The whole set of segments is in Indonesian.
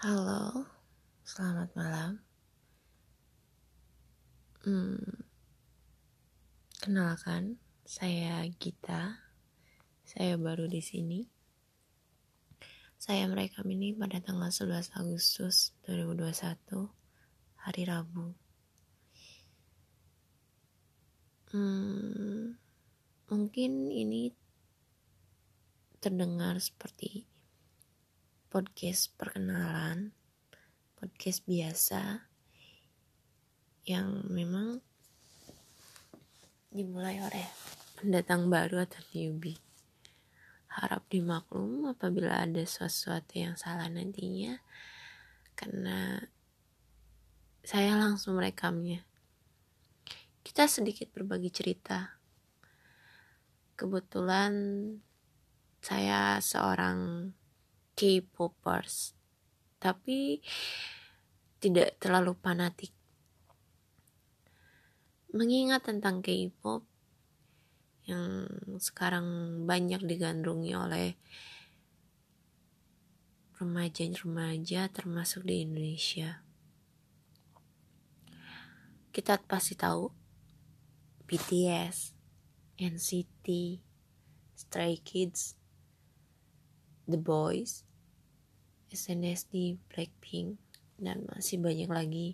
Halo, selamat malam. Hmm, kenalkan, saya Gita. Saya baru di sini. Saya merekam ini pada tanggal 11 Agustus 2021, hari Rabu. Hmm, mungkin ini terdengar seperti podcast perkenalan, podcast biasa yang memang dimulai oleh pendatang baru atau newbie. Harap dimaklum apabila ada sesuatu yang salah nantinya karena saya langsung merekamnya. Kita sedikit berbagi cerita. Kebetulan saya seorang K-popers. Tapi tidak terlalu fanatik. Mengingat tentang K-pop yang sekarang banyak digandrungi oleh remaja-remaja termasuk di Indonesia. Kita pasti tahu BTS, NCT, Stray Kids, The Boys, SNSD, Blackpink, dan masih banyak lagi.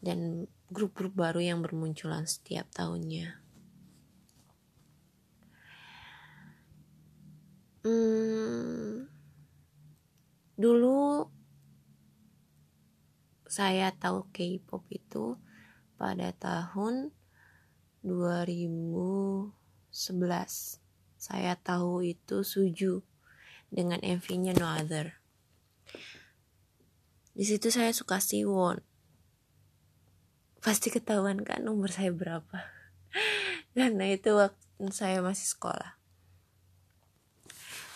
Dan grup-grup baru yang bermunculan setiap tahunnya. Hmm, dulu saya tahu K-pop itu pada tahun 2011. Saya tahu itu Suju dengan MV-nya No Other. Di situ saya suka Siwon. Pasti ketahuan kan umur saya berapa. Karena itu waktu saya masih sekolah.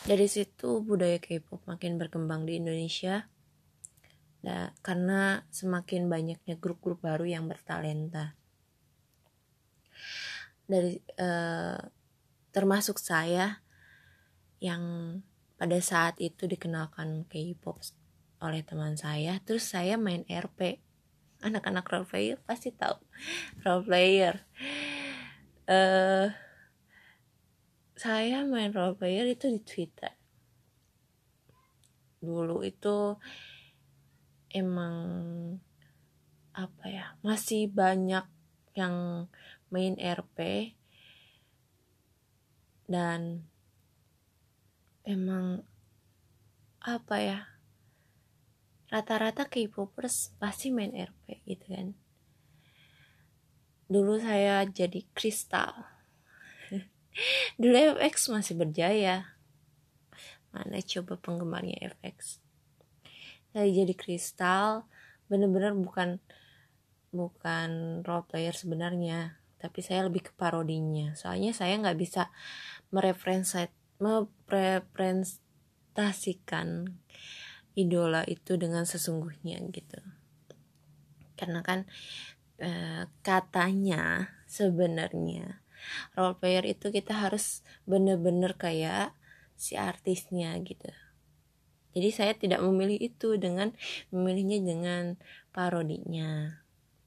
Dari situ budaya K-pop makin berkembang di Indonesia. Nah, karena semakin banyaknya grup-grup baru yang bertalenta. Dari uh, termasuk saya yang pada saat itu dikenalkan K-pop oleh teman saya terus saya main RP anak-anak role player pasti tahu. Role player. Uh, saya main role player itu di Twitter. Dulu itu emang apa ya masih banyak yang main RP dan emang apa ya rata-rata K-popers pasti main RP gitu kan. Dulu saya jadi kristal. Dulu FX masih berjaya. Mana coba penggemarnya FX saya jadi kristal bener-bener bukan bukan role player sebenarnya tapi saya lebih ke parodinya. Soalnya saya nggak bisa mereferensi merepresentasikan idola itu dengan sesungguhnya gitu. Karena kan e, katanya sebenarnya role player itu kita harus bener-bener kayak si artisnya gitu. Jadi saya tidak memilih itu dengan memilihnya dengan parodinya.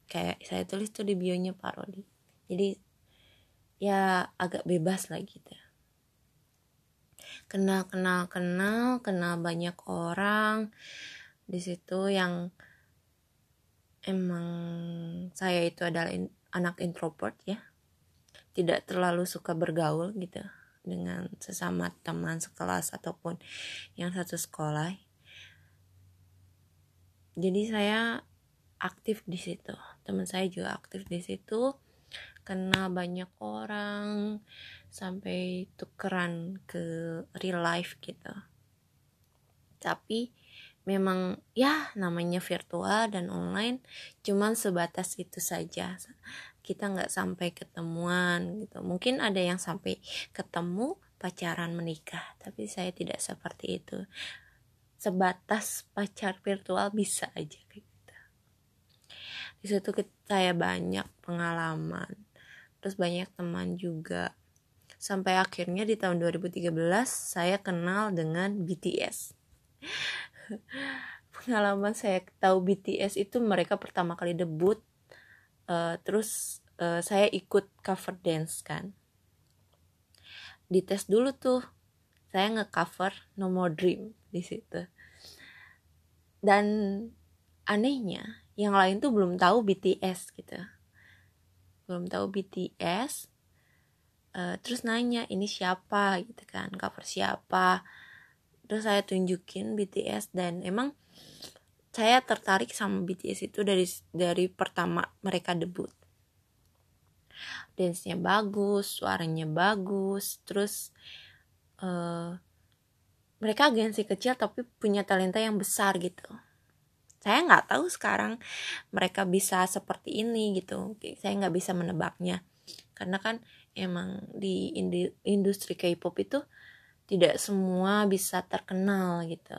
Kayak saya tulis tuh di bionya parodi. Jadi ya agak bebas lah gitu kenal kenal kenal kenal banyak orang. Di situ yang emang saya itu adalah in, anak introvert ya. Tidak terlalu suka bergaul gitu dengan sesama teman sekelas ataupun yang satu sekolah. Jadi saya aktif di situ. Teman saya juga aktif di situ. Kenal banyak orang sampai tukeran ke real life gitu. Tapi memang ya namanya virtual dan online cuman sebatas itu saja. Kita nggak sampai ketemuan gitu. Mungkin ada yang sampai ketemu pacaran menikah. Tapi saya tidak seperti itu. Sebatas pacar virtual bisa aja kayak gitu. Di situ saya banyak pengalaman. Terus banyak teman juga sampai akhirnya di tahun 2013 saya kenal dengan BTS pengalaman saya tahu BTS itu mereka pertama kali debut uh, terus uh, saya ikut cover dance kan. Dites dulu tuh saya ngecover No More Dream di situ. Dan anehnya yang lain tuh belum tahu BTS gitu. Belum tahu BTS uh, terus nanya ini siapa? Gitu kan cover siapa? Terus saya tunjukin BTS dan emang saya tertarik sama BTS itu dari dari pertama mereka debut. Dance-nya bagus suaranya bagus terus uh, mereka agensi kecil tapi punya talenta yang besar gitu. Saya nggak tahu sekarang mereka bisa seperti ini gitu. Saya nggak bisa menebaknya karena kan emang di industri K-pop itu tidak semua bisa terkenal gitu.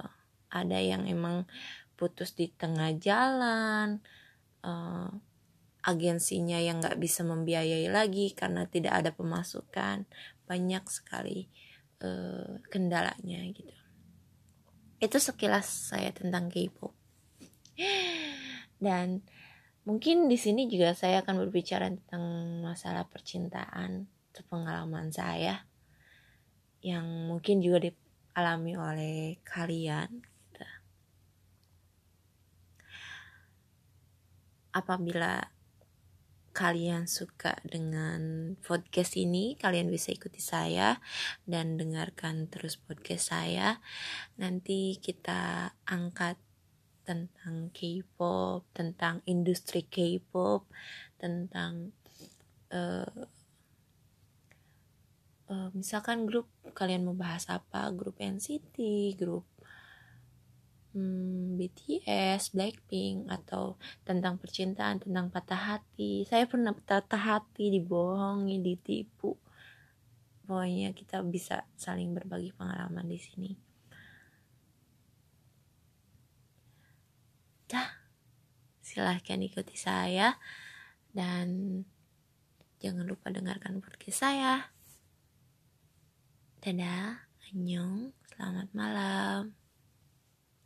Ada yang emang putus di tengah jalan uh, agensinya yang nggak bisa membiayai lagi karena tidak ada pemasukan. Banyak sekali uh, kendalanya gitu. Itu sekilas saya tentang K-pop. Dan Mungkin di sini juga saya akan berbicara tentang masalah percintaan pengalaman saya yang mungkin juga dialami oleh kalian. Gitu. Apabila kalian suka dengan podcast ini, kalian bisa ikuti saya dan dengarkan terus podcast saya. Nanti kita angkat tentang K-pop, tentang industri K-pop, tentang uh, uh, misalkan grup kalian mau bahas apa, grup NCT, grup hmm, BTS, Blackpink atau tentang percintaan, tentang patah hati. Saya pernah patah hati, dibohongi, ditipu. Pokoknya kita bisa saling berbagi pengalaman di sini. Dah, silahkan ikuti saya dan jangan lupa dengarkan podcast saya. Dadah, annyeong, selamat malam.